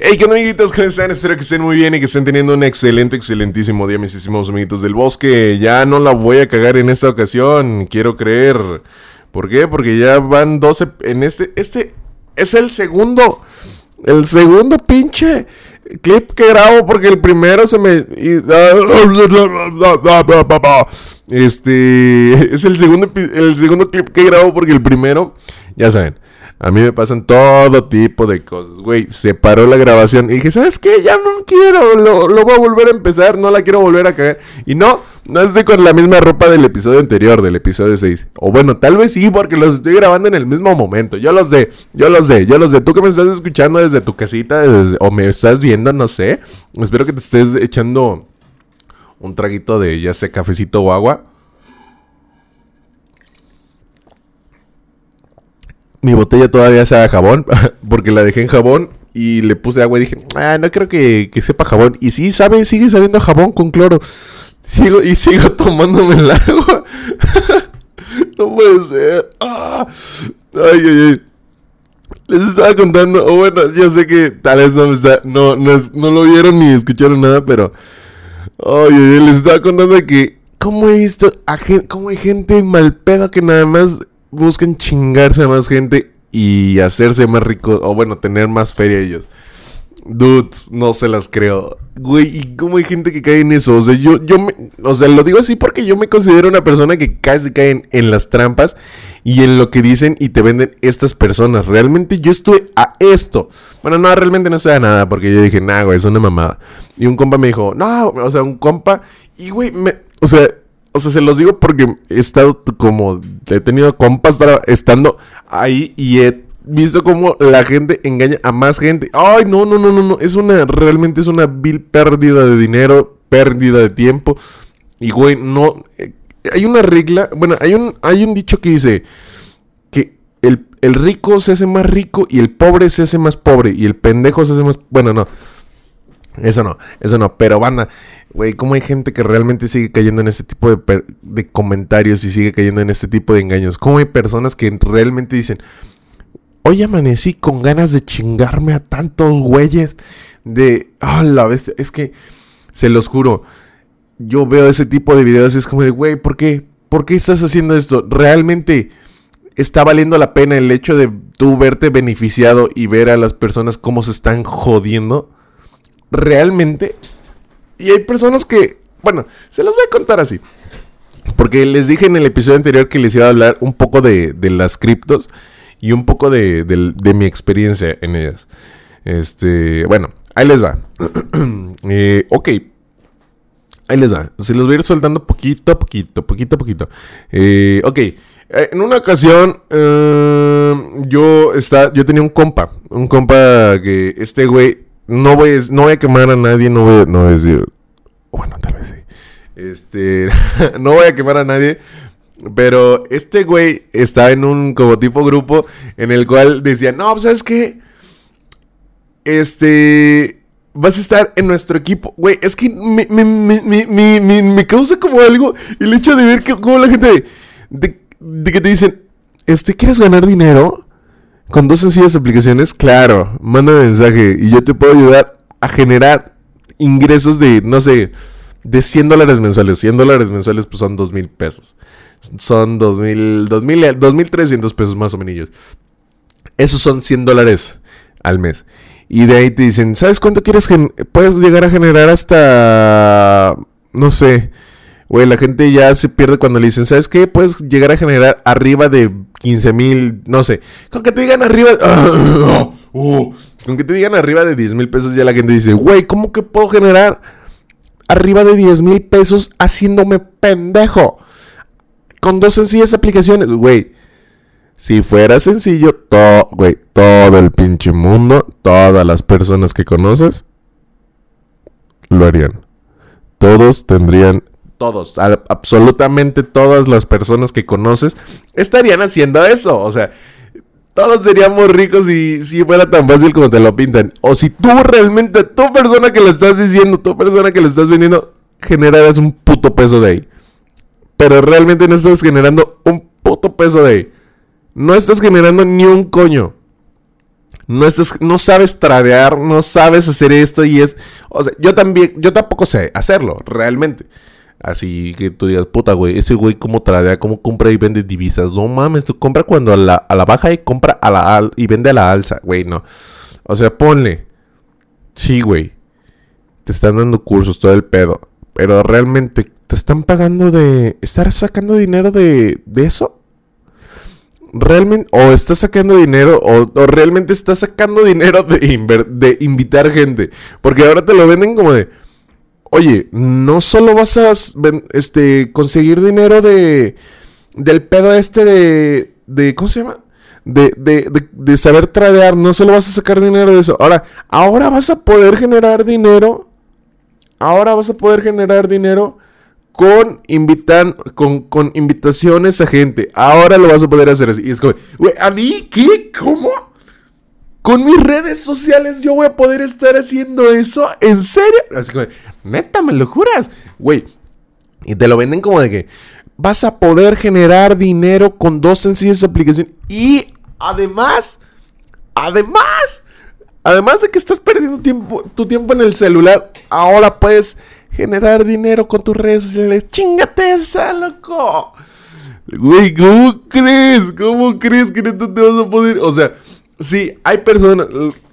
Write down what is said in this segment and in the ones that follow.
Hey, ¿qué amiguitos? ¿Cómo están? Espero que estén muy bien y que estén teniendo un excelente, excelentísimo día, mis estimados amiguitos del bosque. Ya no la voy a cagar en esta ocasión, quiero creer. ¿Por qué? Porque ya van 12 en este. Este es el segundo. El segundo pinche clip que grabo porque el primero se me. Este. Es el segundo, el segundo clip que grabo porque el primero. Ya saben. A mí me pasan todo tipo de cosas, güey. Se paró la grabación y dije, ¿sabes qué? Ya no quiero, lo, voy a volver a empezar, no la quiero volver a caer. Y no, no estoy con la misma ropa del episodio anterior, del episodio 6. O bueno, tal vez sí, porque los estoy grabando en el mismo momento. Yo los sé, yo los sé, yo los sé. Tú que me estás escuchando desde tu casita o me estás viendo, no sé. Espero que te estés echando un traguito de ya sea cafecito o agua. Mi botella todavía sea jabón, porque la dejé en jabón y le puse agua y dije, ah, no creo que, sepa jabón. Y sí, sabe, sigue sabiendo jabón con cloro. Sigo, y sigo tomándome el agua. no puede ser. Ah. Ay, ay, ay. Les estaba contando, bueno, yo sé que tal vez no, está, no, no, lo vieron ni escucharon nada, pero... Ay, ay, ay, les estaba contando que... ¿Cómo he visto a gente, cómo hay gente mal pedo que nada más buscan chingarse a más gente y hacerse más ricos, o bueno, tener más feria ellos. Dudes, no se las creo. Güey, ¿y cómo hay gente que cae en eso? O sea, yo, yo me, o sea, lo digo así porque yo me considero una persona que casi cae en, las trampas y en lo que dicen y te venden estas personas. Realmente yo estuve a esto. Bueno, no, realmente no sé nada porque yo dije, nah, güey, es una mamada. Y un compa me dijo, no, o sea, un compa, y güey, me, o sea, o sea, se los digo porque he estado como. He tenido compas estando ahí y he visto como la gente engaña a más gente. Ay, no, no, no, no, no. Es una. Realmente es una vil pérdida de dinero, pérdida de tiempo. Y güey, no. Eh, hay una regla. Bueno, hay un, hay un dicho que dice que el, el rico se hace más rico y el pobre se hace más pobre. Y el pendejo se hace más. Bueno, no. Eso no, eso no. Pero banda, güey, ¿cómo hay gente que realmente sigue cayendo en este tipo de, comentarios y sigue cayendo en este tipo de engaños? ¿Cómo hay personas que realmente dicen, hoy amanecí con ganas de chingarme a tantos güeyes? De, ah, la vez, es que, se los juro, yo veo ese tipo de videos y es como de, güey, ¿por qué? ¿Por qué estás haciendo esto? Realmente está valiendo la pena el hecho de tú verte beneficiado y ver a las personas cómo se están jodiendo realmente. Y hay personas que, bueno, se los voy a contar así. Porque les dije en el episodio anterior que les iba a hablar un poco de, las criptos y un poco de, mi experiencia en ellas. Este, bueno, ahí les va. Eh, ok. Ahí les va. Se los voy a ir soltando poquito a poquito, poquito a poquito. Eh, ok. Eh, en una ocasión, yo, está, yo tenía un compa. Un compa que este güey no voy, a, no voy a quemar a nadie, no voy, no voy a decir. Bueno, tal vez sí. Este. no voy a quemar a nadie. Pero este güey está en un como tipo grupo en el cual decía, no, pues, ¿sabes qué? Este, vas a estar en nuestro equipo. Güey, es que me, me, me, me, causa como algo el hecho de ver que, como la gente, de, de que te dicen, este, ¿quieres ganar dinero? Con dos sencillas aplicaciones, claro, manda mensaje y yo te puedo ayudar a generar ingresos de, no sé, de 100 dólares mensuales. 100 dólares mensuales pues son 2 mil pesos. Son 2 mil, 2 mil, 2 pesos más o menos. Esos son 100 dólares al mes. Y de ahí te dicen, ¿sabes cuánto quieres? Puedes llegar a generar hasta, no sé, Güey, la gente ya se pierde cuando le dicen, ¿sabes qué? Puedes llegar a generar arriba de 15 mil, no sé. Con que te digan arriba... Uh, con que te digan arriba de 10 mil pesos ya la gente dice, güey, ¿cómo que puedo generar arriba de 10 mil pesos haciéndome pendejo? Con dos sencillas aplicaciones, güey. Si fuera sencillo, todo, güey, todo el pinche mundo, todas las personas que conoces, lo harían. Todos tendrían todos, absolutamente todas las personas que conoces estarían haciendo eso. O sea, todos seríamos ricos si, si fuera tan fácil como te lo pintan. O si tú realmente, tu persona que le estás diciendo, tu persona que le estás vendiendo, generaras un puto peso de ahí. Pero realmente no estás generando un puto peso de ahí. No estás generando ni un coño. no, estás, no sabes tradear, no sabes hacer esto y es... O sea, yo también, yo tampoco sé hacerlo, realmente. Así que tú digas, puta, güey, ese güey cómo tradea, cómo compra y vende divisas. No mames, tú compra cuando a la, a la baja y compra a la y vende a la alza, güey, no. O sea, ponle. Sí, güey. Te están dando cursos, todo el pedo. Pero realmente, ¿te están pagando de... ¿Estar sacando dinero de, de eso? realmente o estás sacando dinero o, realmente estás sacando dinero de, de invitar gente. Porque ahora te lo venden como de, oye, no solo vas a este, conseguir dinero de, del pedo este de, de ¿cómo se llama? De, de, de, saber tradear, no solo vas a sacar dinero de eso. Ahora, ahora vas a poder generar dinero. Ahora vas a poder generar dinero con, invitan, con, con invitaciones a gente. Ahora lo vas a poder hacer así. Y es como, güey, ¿a mí qué? ¿Cómo? Con mis redes sociales yo voy a poder estar haciendo eso. ¿En serio? Así que, neta, me lo juras. Güey. Y te lo venden como de que vas a poder generar dinero con dos sencillas aplicaciones. Y además, además, además de que estás perdiendo tiempo, tu tiempo en el celular, ahora puedes generar dinero con tus redes sociales. ¡Chingate esa, loco! Güey, ¿cómo crees? ¿Cómo crees que neta te vas a poder? O sea, sí, hay personas.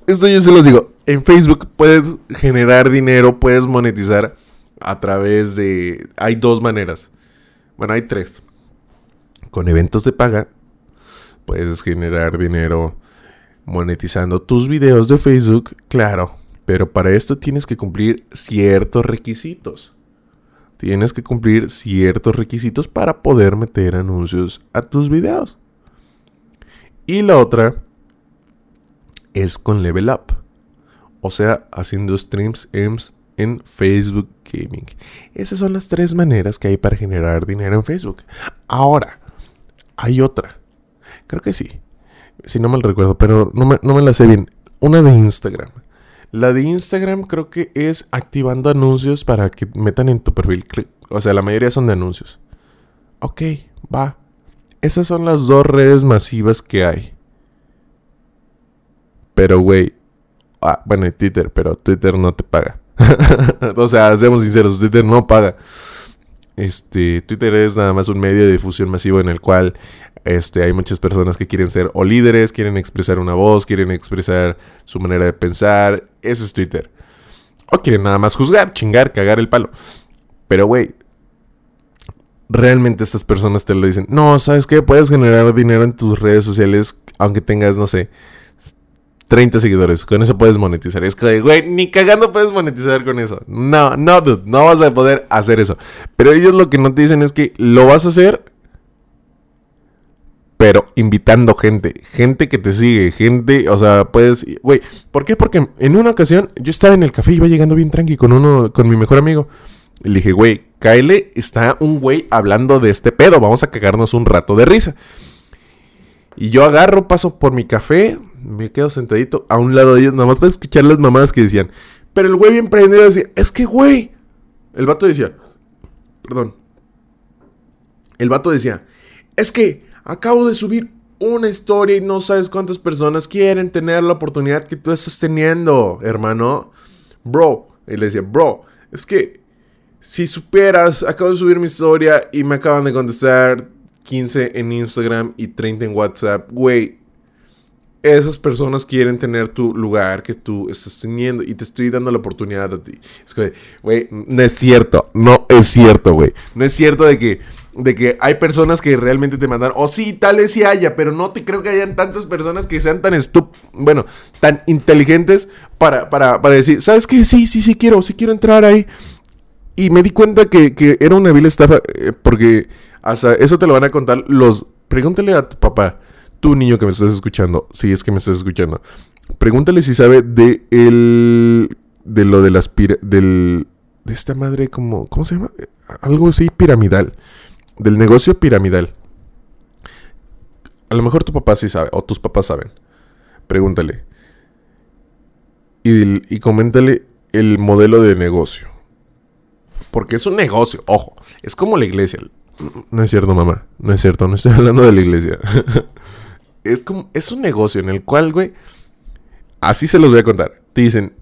Esto yo se los digo. En Facebook puedes generar dinero, puedes monetizar a través de. Hay dos maneras. Bueno, hay tres. Con eventos de paga, puedes generar dinero monetizando tus videos de Facebook, claro. Pero para esto tienes que cumplir ciertos requisitos. Tienes que cumplir ciertos requisitos para poder meter anuncios a tus videos. Y la otra es con Level Up. O sea, haciendo streams en Facebook Gaming. Esas son las tres maneras que hay para generar dinero en Facebook. Ahora, hay otra. Creo que sí. Si no mal recuerdo, pero no me, no me la sé bien. Una de Instagram. La de Instagram creo que es activando anuncios para que metan en tu perfil. O sea, la mayoría son de anuncios. Ok, va. Esas son las dos redes masivas que hay. Pero, güey. Ah, bueno, Twitter, pero Twitter no te paga. o sea, seamos sinceros, Twitter no paga. Este, Twitter es nada más un medio de difusión masivo en el cual este, hay muchas personas que quieren ser o líderes, quieren expresar una voz, quieren expresar su manera de pensar. Eso es Twitter. O quieren nada más juzgar, chingar, cagar el palo. Pero, güey, realmente estas personas te lo dicen. No, ¿sabes qué? Puedes generar dinero en tus redes sociales aunque tengas, no sé, 30 seguidores. Con eso puedes monetizar. Es que, güey, ni cagando puedes monetizar con eso. No, no, dude, no vas a poder hacer eso. Pero ellos lo que no te dicen es que lo vas a hacer, pero invitando gente. Gente que te sigue, gente, o sea, puedes, güey, ¿por qué? Porque en una ocasión yo estaba en el café y iba llegando bien tranqui con uno, con mi mejor amigo. Le dije, güey, Kyle, está un güey hablando de este pedo, vamos a cagarnos un rato de risa. Y yo agarro, paso por mi café, me quedo sentadito a un lado de ellos, nada más para escuchar las mamadas que decían. Pero el güey bien prendido decía, es que güey. El vato decía, perdón. El vato decía, es que acabo de subir una historia y no sabes cuántas personas quieren tener la oportunidad que tú estás teniendo, hermano. Bro, y le decía, bro, es que si supieras, acabo de subir mi historia y me acaban de contestar 15 en Instagram y 30 en WhatsApp. Güey, esas personas quieren tener tu lugar que tú estás teniendo y te estoy dando la oportunidad a ti. Es que, güey, no es cierto, no es cierto, güey. No es cierto de que, de que hay personas que realmente te mandan, o sí, tal vez sí haya, pero no te creo que hayan tantas personas que sean tan estup, bueno, tan inteligentes para, para, para decir, ¿sabes qué? Sí, sí, sí quiero, sí quiero entrar ahí. Y me di cuenta que, que era una vil estafa, eh, porque hasta eso te lo van a contar los... Pregúntale a tu papá tú niño que me estás escuchando, si es que me estás escuchando, pregúntale si sabe de el de lo de las del de esta madre como ¿cómo se llama? Algo así piramidal, del negocio piramidal. A lo mejor tu papá sí sabe o tus papás saben. Pregúntale. Y, y coméntale el modelo de negocio. Porque es un negocio, ojo, es como la iglesia. No es cierto, mamá. No es cierto, no estoy hablando de la iglesia. Es como, es un negocio en el cual, güey, así se los voy a contar. Te dicen,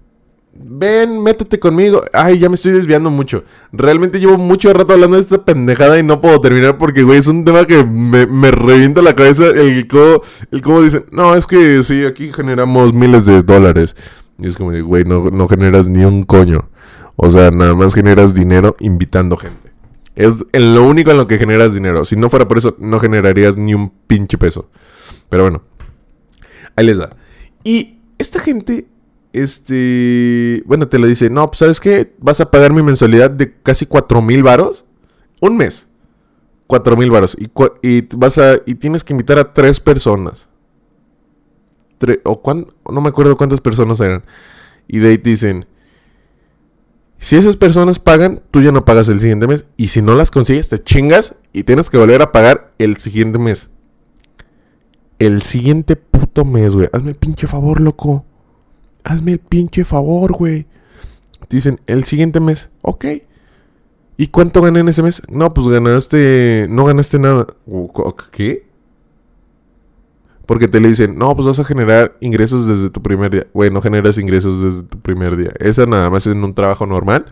ven, métete conmigo. Ay, ya me estoy desviando mucho. Realmente llevo mucho rato hablando de esta pendejada y no puedo terminar porque, güey, es un tema que me, me revienta la cabeza. El cómo, el cómo dicen, no, es que sí, aquí generamos miles de dólares. Y es como, güey, no, no generas ni un coño. O sea, nada más generas dinero invitando gente. Es lo único en lo que generas dinero. Si no fuera por eso, no generarías ni un pinche peso. Pero bueno, ahí les va. Y esta gente este, bueno, te lo dice, no, pues sabes qué, vas a pagar mi mensualidad de casi 4 mil varos, un mes, 4 mil varos, y, vas a, y tienes que invitar a tres personas, o no me acuerdo cuántas personas eran, y de ahí te dicen, si esas personas pagan, tú ya no pagas el siguiente mes, y si no las consigues, te chingas y tienes que volver a pagar el siguiente mes. El siguiente puto mes, güey. Hazme pinche favor, loco hazme el pinche favor, güey. dicen, el siguiente mes, ok. ¿Y cuánto gané en ese mes? No, pues ganaste, no ganaste nada. ¿Qué? Porque te le dicen, no, pues vas a generar ingresos desde tu primer día. Güey, no generas ingresos desde tu primer día. Esa nada más es en un trabajo normal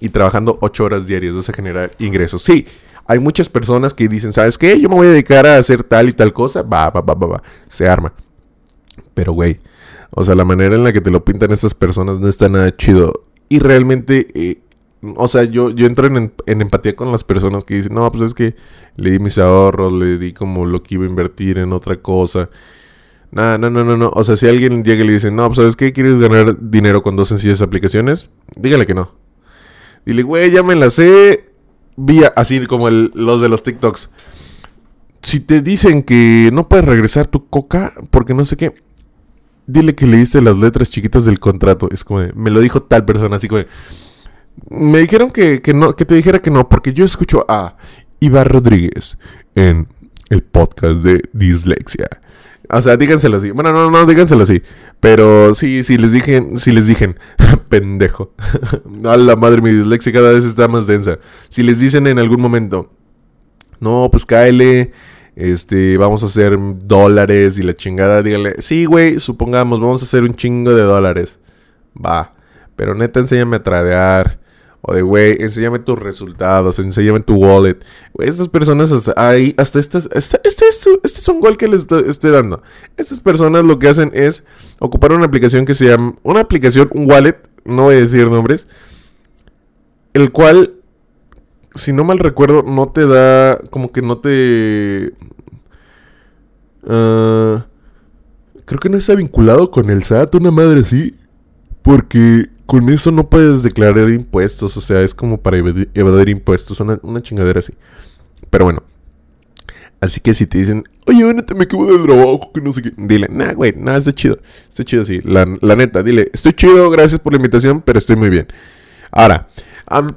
y trabajando ocho horas diarias vas a generar ingresos. Sí, hay muchas personas que dicen, ¿sabes qué? Yo me voy a dedicar a hacer tal y tal cosa. Va, va, va, va, va. Se arma. Pero, güey, o sea, la manera en la que te lo pintan estas personas no está nada chido. Y realmente, eh, o sea, yo, yo entro en, empatía con las personas que dicen, no, pues es que le di mis ahorros, le di como lo que iba a invertir en otra cosa. No, no, no, no, no. O sea, si alguien llega y le dice, no, pues sabes qué, quieres ganar dinero con dos sencillas aplicaciones, dígale que no. Dile, güey, ya me la sé. Vía, así como los de los TikToks. Si te dicen que no puedes regresar tu coca, porque no sé qué, dile que leíste las letras chiquitas del contrato. Es como, me lo dijo tal persona, así como, me dijeron que, no, que te dijera que no, porque yo escucho a Ibar Rodríguez en el podcast de Dislexia. O sea, díganselo así. Bueno, no, no, díganselo así. Pero sí, sí les dije, si les dije, pendejo. a la madre, mi dislexia cada vez está más densa. Si les dicen en algún momento, no, pues cáele este, vamos a hacer dólares y la chingada, dígale, sí, güey, supongamos, vamos a hacer un chingo de dólares. Va, pero neta, enséñame a tradear. O de, güey, enséñame tus resultados, enséñame tu wallet. estas personas, hasta este, este, este, este, es un gol que les estoy, dando. Estas personas lo que hacen es ocupar una aplicación que se llama, una aplicación, un wallet, no voy a decir nombres, el cual si no mal recuerdo, no te da, como que no te... Ah, creo que no está vinculado con el SAT, una madre sí. Porque con eso no puedes declarar impuestos, o sea, es como para evadir, impuestos, una, chingadera así. Pero bueno. Así que si te dicen, oye, neta, me quedo de trabajo, que no sé qué. Dile, nah, güey, nada, está chido. Está chido así. La, la neta, dile, estoy chido, gracias por la invitación, pero estoy muy bien. Ahora,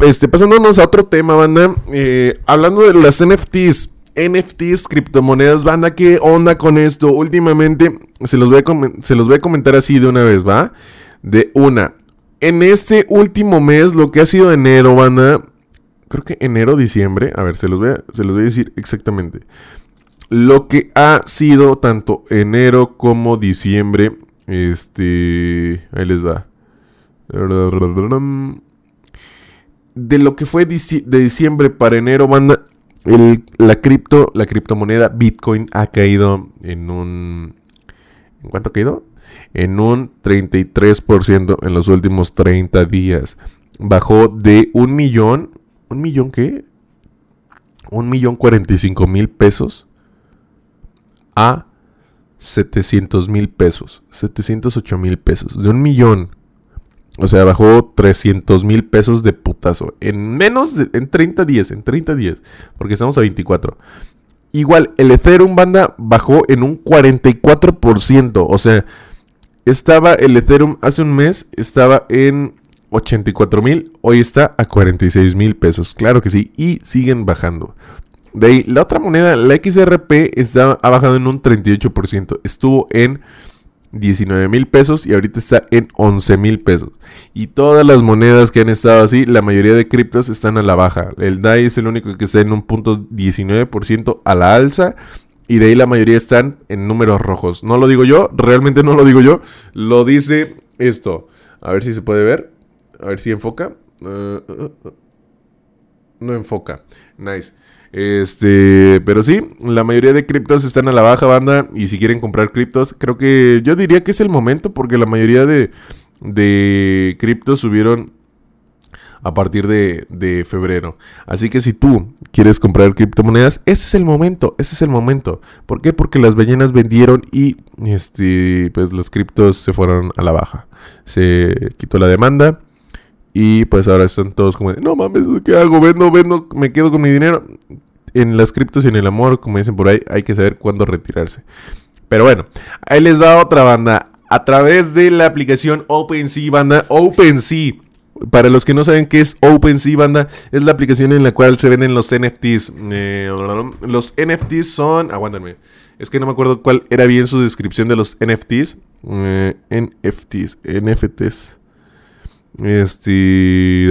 este, pasándonos a otro tema, banda. Eh, hablando de las NFTs. NFTs, criptomonedas, banda, ¿qué onda con esto? Últimamente se los, voy se los voy a comentar así de una vez, ¿va? De una. En este último mes, lo que ha sido enero, banda. Creo que enero, diciembre. A ver, se los voy a, decir exactamente. Lo que ha sido tanto enero como diciembre. Este. Ahí les va de lo que fue de diciembre para enero, banda, la cripto, la criptomoneda Bitcoin ha caído en un... ¿En cuánto ha caído? En un 33% en los últimos 30 días. Bajó de un millón... ¿Un millón qué? Un millón 45 mil pesos a 700 mil pesos. 708 mil pesos. De un millón o sea, bajó 300 mil pesos de putazo. En menos de, en 30 días, en 30 días. Porque estamos a 24. Igual, el Ethereum banda bajó en un 44%. O sea, estaba el Ethereum hace un mes, estaba en 84 mil. Hoy está a 46 mil pesos. Claro que sí. Y siguen bajando. De ahí, la otra moneda, la XRP, está, ha bajado en un 38%. Estuvo en 19 mil pesos y ahorita está en 11 mil pesos. Y todas las monedas que han estado así, la mayoría de criptos están a la baja. El DAI es el único que está en un punto 19% a la alza. Y de ahí la mayoría están en números rojos. No lo digo yo, realmente no lo digo yo. Lo dice esto. A ver si se puede ver. A ver si enfoca. Uh, uh, uh, no enfoca. Nice. Este, pero sí, la mayoría de criptos están a la baja banda y si quieren comprar criptos, creo que yo diría que es el momento porque la mayoría de, de criptos subieron a partir de, febrero. Así que si tú quieres comprar criptomonedas, ese es el momento, ese es el momento. ¿Por qué? Porque las ballenas vendieron y este, pues los criptos se fueron a la baja. Se quitó la demanda y pues ahora están todos como, no mames, ¿qué hago? Vendo, vendo, me quedo con mi dinero. En las criptos y en el amor, como dicen por ahí, hay que saber cuándo retirarse. Pero bueno, ahí les va otra banda. A través de la aplicación OpenSea, banda, OpenSea para los que no saben qué es OpenSea, banda, es la aplicación en la cual se venden los NFTs. Eh, los NFTs son. Aguántame. Es que no me acuerdo cuál era bien su descripción de los NFTs. Eh, NFTs. NFTs. Este.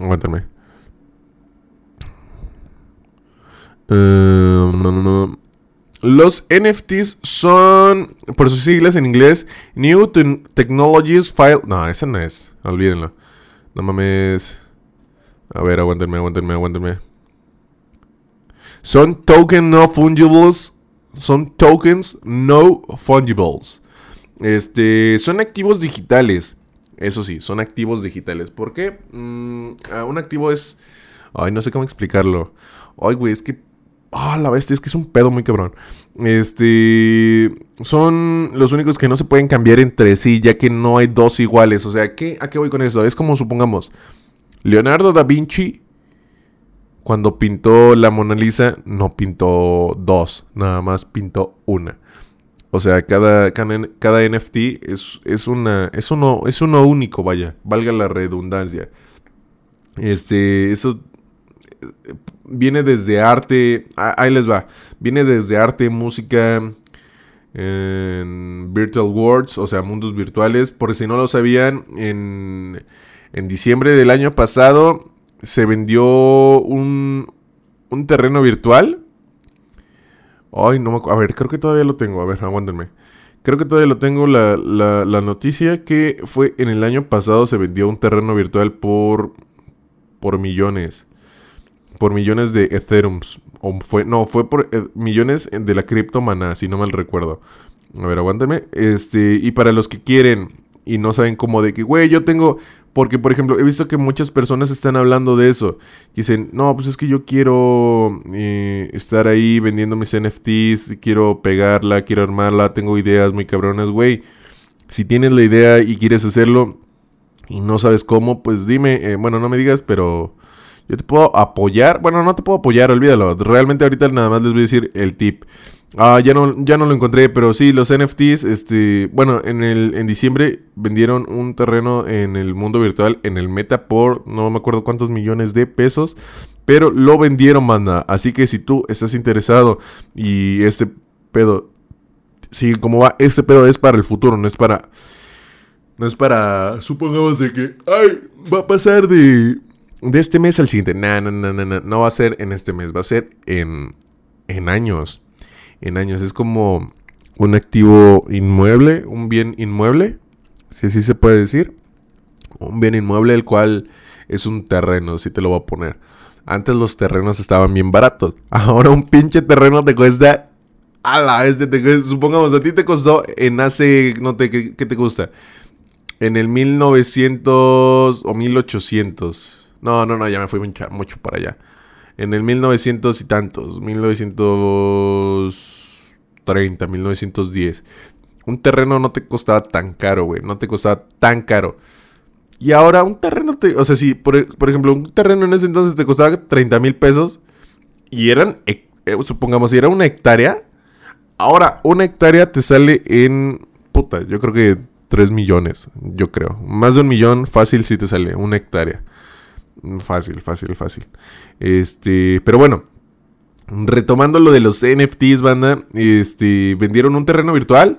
Aguántame. Eh, no, no, no. Los NFTs son, por sus siglas en inglés, New Technologies File. No, esa no es. Olvídenlo. No mames. A ver, aguántenme, aguántenme, aguántenme. Son token no fungibles. Son tokens no fungibles. Este, son activos digitales. Eso sí, son activos digitales. ¿Por qué? Mm, ah, un activo es... Ay, no sé cómo explicarlo. Ay, güey, es que Ah, la bestia, es que es un pedo muy cabrón. Este. Son los únicos que no se pueden cambiar entre sí, ya que no hay dos iguales. O sea, ¿qué, ¿a qué voy con eso? Es como supongamos: Leonardo da Vinci, cuando pintó la Mona Lisa, no pintó dos, nada más pintó una. O sea, cada, cada, NFT es, es, una, es, uno, es uno único, vaya, valga la redundancia. Este, eso viene desde arte, ahí les va, viene desde arte, música, virtual worlds, o sea, mundos virtuales. Por si no lo sabían, en, en diciembre del año pasado se vendió un, un terreno virtual. Ay, no A ver, creo que todavía lo tengo. A ver, aguántenme. Creo que todavía lo tengo la, la, la noticia que fue en el año pasado se vendió un terreno virtual por, por millones por millones de Ethereum. O fue, no, fue por eh, millones de la criptomana, si no mal recuerdo. A ver, aguántame. Este, y para los que quieren y no saben cómo de que, güey, yo tengo. Porque, por ejemplo, he visto que muchas personas están hablando de eso. Dicen, no, pues es que yo quiero eh, estar ahí vendiendo mis NFTs, quiero pegarla, quiero armarla, tengo ideas muy cabronas, güey. Si tienes la idea y quieres hacerlo y no sabes cómo, pues dime, eh, bueno, no me digas, pero yo te puedo apoyar. Bueno, no te puedo apoyar, olvídalo. Realmente ahorita nada más les voy a decir el tip. Ah, ya no, ya no lo encontré, pero sí, los NFTs, este, bueno, en el, en diciembre vendieron un terreno en el mundo virtual, en el meta, por no me acuerdo cuántos millones de pesos, pero lo vendieron, manda. Así que si tú estás interesado y este pedo, sí, como va, este pedo es para el futuro, no es para, no es para, supongamos de que, ay, va a pasar de de este mes al siguiente. No, no, no, no, no. va a ser en este mes, va a ser en, en años. En años. Es como un activo inmueble, un bien inmueble, si así se puede decir. Un bien inmueble, el cual es un terreno, si te lo voy a poner. Antes los terrenos estaban bien baratos. Ahora un pinche terreno te cuesta. A este te supongamos, a ti te costó en hace. No te, ¿qué, ¿qué, te gusta? En el 1900 o 1800. No, no, no, ya me fui mucho, para allá. En el 1900 y tantos, 1930, 1910. Un terreno no te costaba tan caro, güey. No te costaba tan caro. Y ahora un terreno te... O sea, si, por, ejemplo, un terreno en ese entonces te costaba 30 mil pesos. Y eran, eh, supongamos, si era una hectárea. Ahora, una hectárea te sale en... Puta, yo creo que 3 millones. Yo creo. Más de un millón fácil si te sale una hectárea. Fácil, fácil, fácil. Este, pero bueno, retomando lo de los NFTs, banda, este, vendieron un terreno virtual.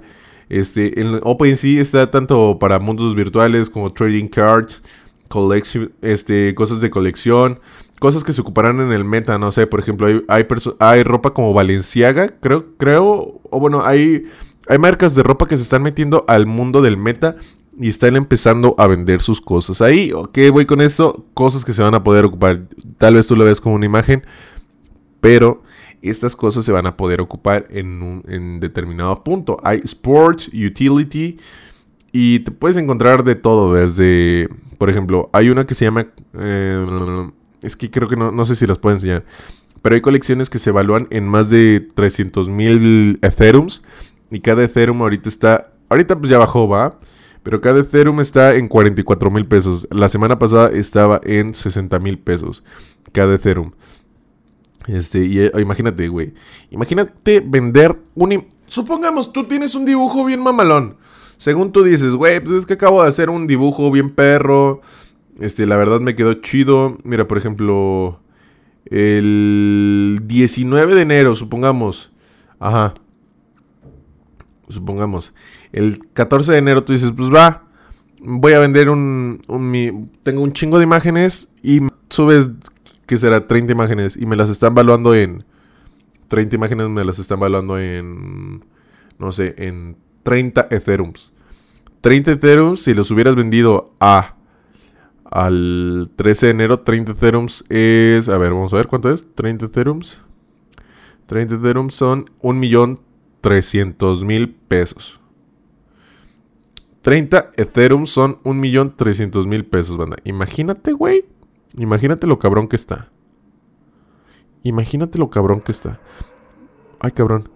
Este, en OpenSea está tanto para mundos virtuales como trading cards, collection, este, cosas de colección, cosas que se ocuparán en el meta, no sé, por ejemplo, hay, hay, hay ropa como Valenciaga, creo, creo, o bueno, hay, hay marcas de ropa que se están metiendo al mundo del meta y están empezando a vender sus cosas ahí. ¿Ok? Voy con eso. Cosas que se van a poder ocupar. Tal vez tú lo ves como una imagen. Pero estas cosas se van a poder ocupar en un determinado punto. Hay sports, utility. Y te puedes encontrar de todo. Desde, por ejemplo, hay una que se llama... Eh, es que creo que no, no sé si las puedo enseñar. Pero hay colecciones que se evalúan en más de 300 mil Ethereums. Y cada Ethereum ahorita está... Ahorita pues ya bajó, va. Pero cada Ethereum está en 44 mil pesos. La semana pasada estaba en 60 mil pesos. Cada Ethereum. Este, y eh, imagínate, güey. Imagínate vender un... Supongamos, tú tienes un dibujo bien mamalón. Según tú dices, güey, pues es que acabo de hacer un dibujo bien perro. Este, la verdad me quedó chido. Mira, por ejemplo, el 19 de enero, supongamos. Ajá. Supongamos el 14 de enero tú dices, pues va, voy a vender un, tengo un chingo de imágenes y subes, que será 30 imágenes y me las están valuando en, 30 imágenes me las están valuando en, no sé, en 30 Ethereums. 30 Ethereums, si los hubieras vendido a al 13 de enero, 30 Ethereums es, a ver, vamos a ver cuánto es, 30 Ethereums. 30 Ethereums son 1.300.000 pesos. 30 Ethereum son 1.300.000 pesos, banda. Imagínate, güey. Imagínate lo cabrón que está. Imagínate lo cabrón que está. Ay, cabrón.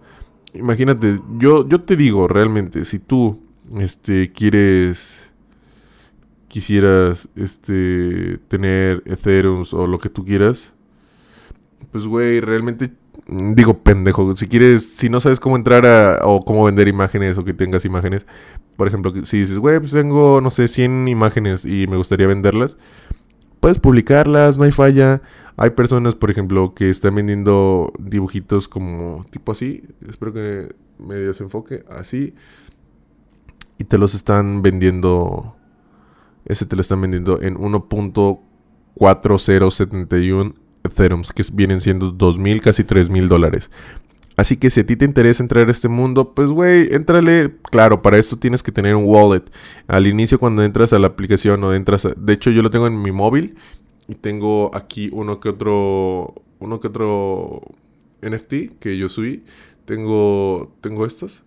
Imagínate, yo, yo te digo realmente, si tú este, quieres, quisieras este, tener Ethereum o lo que tú quieras, pues, güey, realmente digo pendejo, si quieres, si no sabes cómo entrar a, o cómo vender imágenes o que tengas imágenes, por ejemplo, si dices, güey, pues tengo, no sé, 100 imágenes y me gustaría venderlas, puedes publicarlas, no hay falla. Hay personas, por ejemplo, que están vendiendo dibujitos como tipo así, espero que medio se enfoque, así, y te los están vendiendo, ese te lo están vendiendo en 1.4071 Ethereum, que vienen siendo 2.000, casi 3.000 dólares. Así que si a ti te interesa entrar a este mundo, pues güey, entrale. Claro, para esto tienes que tener un wallet. Al inicio cuando entras a la aplicación o entras... De hecho yo lo tengo en mi móvil y tengo aquí uno que otro... Uno que otro NFT que yo subí. Tengo, tengo estos.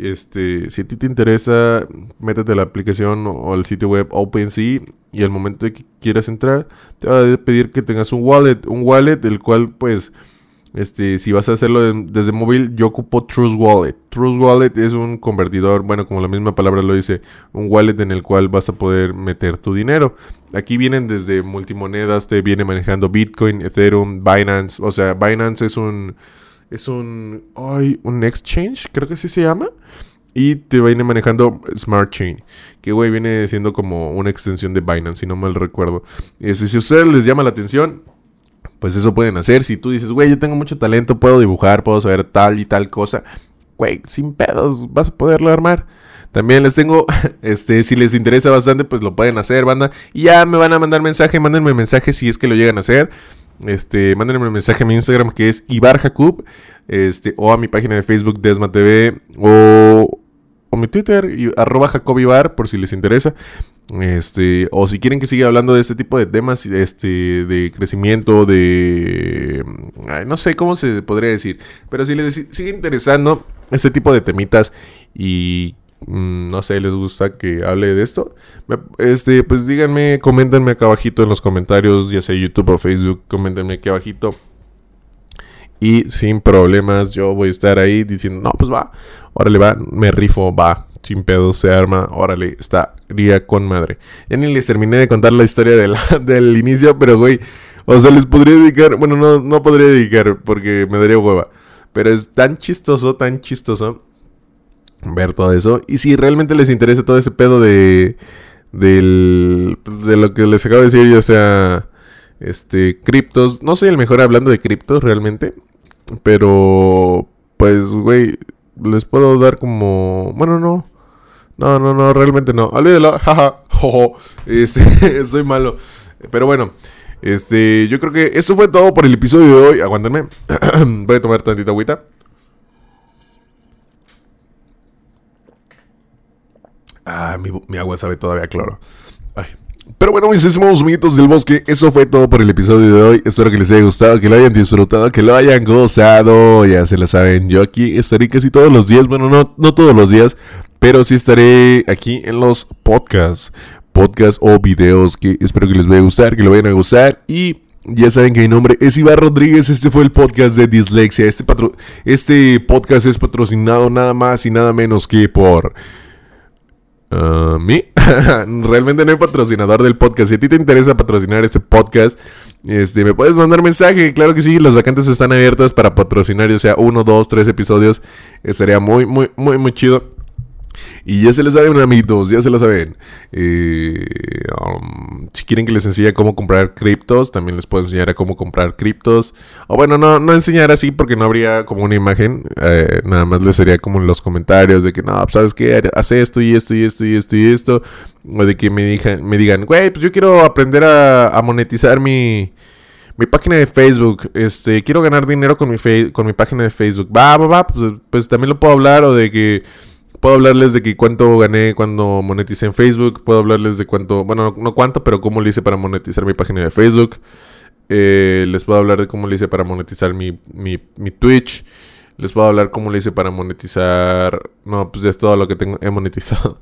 Este, si a ti te interesa, métete a la aplicación o al sitio web OpenSea y al momento de que quieras entrar, te va a pedir que tengas un wallet, un wallet el cual pues este, si vas a hacerlo desde móvil, yo ocupo Trust Wallet. Trust Wallet es un convertidor, bueno, como la misma palabra lo dice, un wallet en el cual vas a poder meter tu dinero. Aquí vienen desde multimonedas, te viene manejando Bitcoin, Ethereum, Binance, o sea, Binance es un es un, ay, un exchange, creo que así se llama. Y te viene manejando Smart Chain, que güey viene siendo como una extensión de Binance, si no mal recuerdo. Si a ustedes les llama la atención, pues eso pueden hacer. Si tú dices, güey, yo tengo mucho talento, puedo dibujar, puedo saber tal y tal cosa, güey, sin pedos, vas a poderlo armar. También les tengo, este, si les interesa bastante, pues lo pueden hacer, banda. Y ya me van a mandar mensaje, mándenme mensaje si es que lo llegan a hacer. Este, mándenme un mensaje a mi Instagram que es Ibar este, o a mi página de Facebook Desma TV, o, o mi Twitter, arroba Jacobibar, por si les interesa. Este, o si quieren que siga hablando de este tipo de temas, este, de crecimiento, de... no sé cómo se podría decir, pero si les sigue interesando este tipo de temitas y Mm, no sé, les gusta que hable de esto, este, pues díganme, coméntenme acá abajito en los comentarios, ya sea YouTube o Facebook, coméntenme aquí abajito. Y sin problemas, yo voy a estar ahí diciendo, no, pues va, órale, va, me rifo, va, sin pedo, se arma, órale, estaría con madre. Ya ni les terminé de contar la historia del inicio, pero güey, o sea, les podría dedicar, bueno, no, no podría dedicar porque me daría hueva. Pero es tan chistoso, tan chistoso ver todo eso. Y si realmente les interesa todo ese pedo de, del, de lo que les acabo de decir, yo sea, este, criptos. No soy el mejor hablando de criptos realmente, pero, pues, güey, les puedo dar como, bueno, no. No, no, no, realmente no. Olvídelo, jaja. Oh, este, soy malo. Pero bueno, este, yo creo que eso fue todo por el episodio de hoy. Aguántenme. Voy a tomar tantita agüita. Ah, mi, agua sabe todavía claro. Ay. Pero bueno, mis estimados amiguitos del bosque, eso fue todo por el episodio de hoy. Espero que les haya gustado, que lo hayan disfrutado, que lo hayan gozado. Ya se lo saben, yo aquí estaré casi todos los días. Bueno, no, no todos los días, pero sí estaré aquí en los podcasts. Podcasts o videos que espero que les vaya a gustar, que lo vayan a gozar. Y ya saben que mi nombre es Iván Rodríguez. Este fue el podcast de Dislexia. Este, este podcast es patrocinado nada más y nada menos que por Uh, ¿Mi? Realmente no hay patrocinador del podcast. Si a ti te interesa patrocinar este podcast, este, me puedes mandar mensaje. Claro que sí, las vacantes están abiertas para patrocinar, ya sea uno, dos, tres episodios. Estaría muy, muy, muy, muy chido. Y ya se lo saben, amiguitos, ya se lo saben. Eh, um, si quieren que les enseñe cómo comprar criptos, también les puedo enseñar a cómo comprar criptos. O bueno, no, no enseñar así porque no habría como una imagen. Eh, nada más les sería como en los comentarios de que no, pues, sabes qué, hace esto y esto y esto y esto y esto. O de que me, digan, me digan, güey, pues yo quiero aprender a, monetizar mi mi página de Facebook, este, quiero ganar dinero con mi, con mi página de Facebook. Va, va, va, pues, pues, también lo puedo hablar o de que Puedo hablarles de que cuánto gané cuando moneticé en Facebook. Puedo hablarles de cuánto, bueno, no, cuánto, pero cómo le hice para monetizar mi página de Facebook. Eh, les puedo hablar de cómo le hice para monetizar mi, mi, Twitch. Les puedo hablar cómo le hice para monetizar. No, pues ya es todo lo que tengo, he monetizado.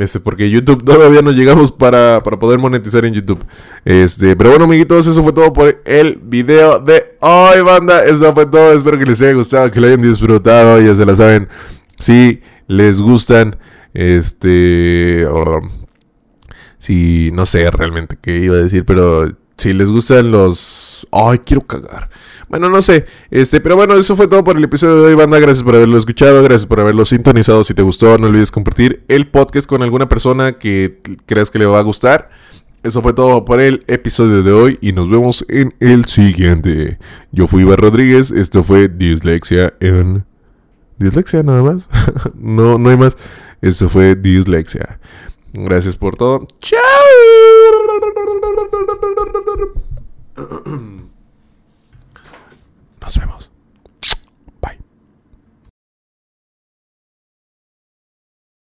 Este, porque YouTube todavía no llegamos para, para, poder monetizar en YouTube. Este, pero bueno, amiguitos, eso fue todo por el video de hoy, banda. Eso fue todo. Espero que les haya gustado, que lo hayan disfrutado. Ya se lo saben. Sí, les gustan, este, si, no sé realmente qué iba a decir, pero si les gustan los, ay, quiero cagar. Bueno, no sé, este, pero bueno, eso fue todo por el episodio de hoy, banda. Gracias por haberlo escuchado, gracias por haberlo sintonizado. Si te gustó, no olvides compartir el podcast con alguna persona que creas que le va a gustar. Eso fue todo por el episodio de hoy y nos vemos en el siguiente. Yo fui Iván Rodríguez, esto fue Dislexia en Dislexia nada más. no, no hay más. Eso fue dislexia. Gracias por todo. ¡Chao! Nos vemos.